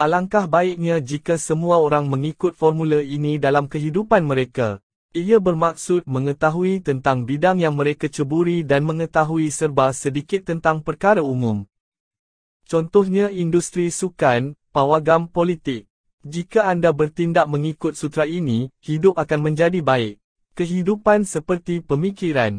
Alangkah baiknya jika semua orang mengikut formula ini dalam kehidupan mereka. Ia bermaksud mengetahui tentang bidang yang mereka ceburi dan mengetahui serba sedikit tentang perkara umum. Contohnya industri sukan, pawagam politik. Jika anda bertindak mengikut sutra ini, hidup akan menjadi baik. Kehidupan seperti pemikiran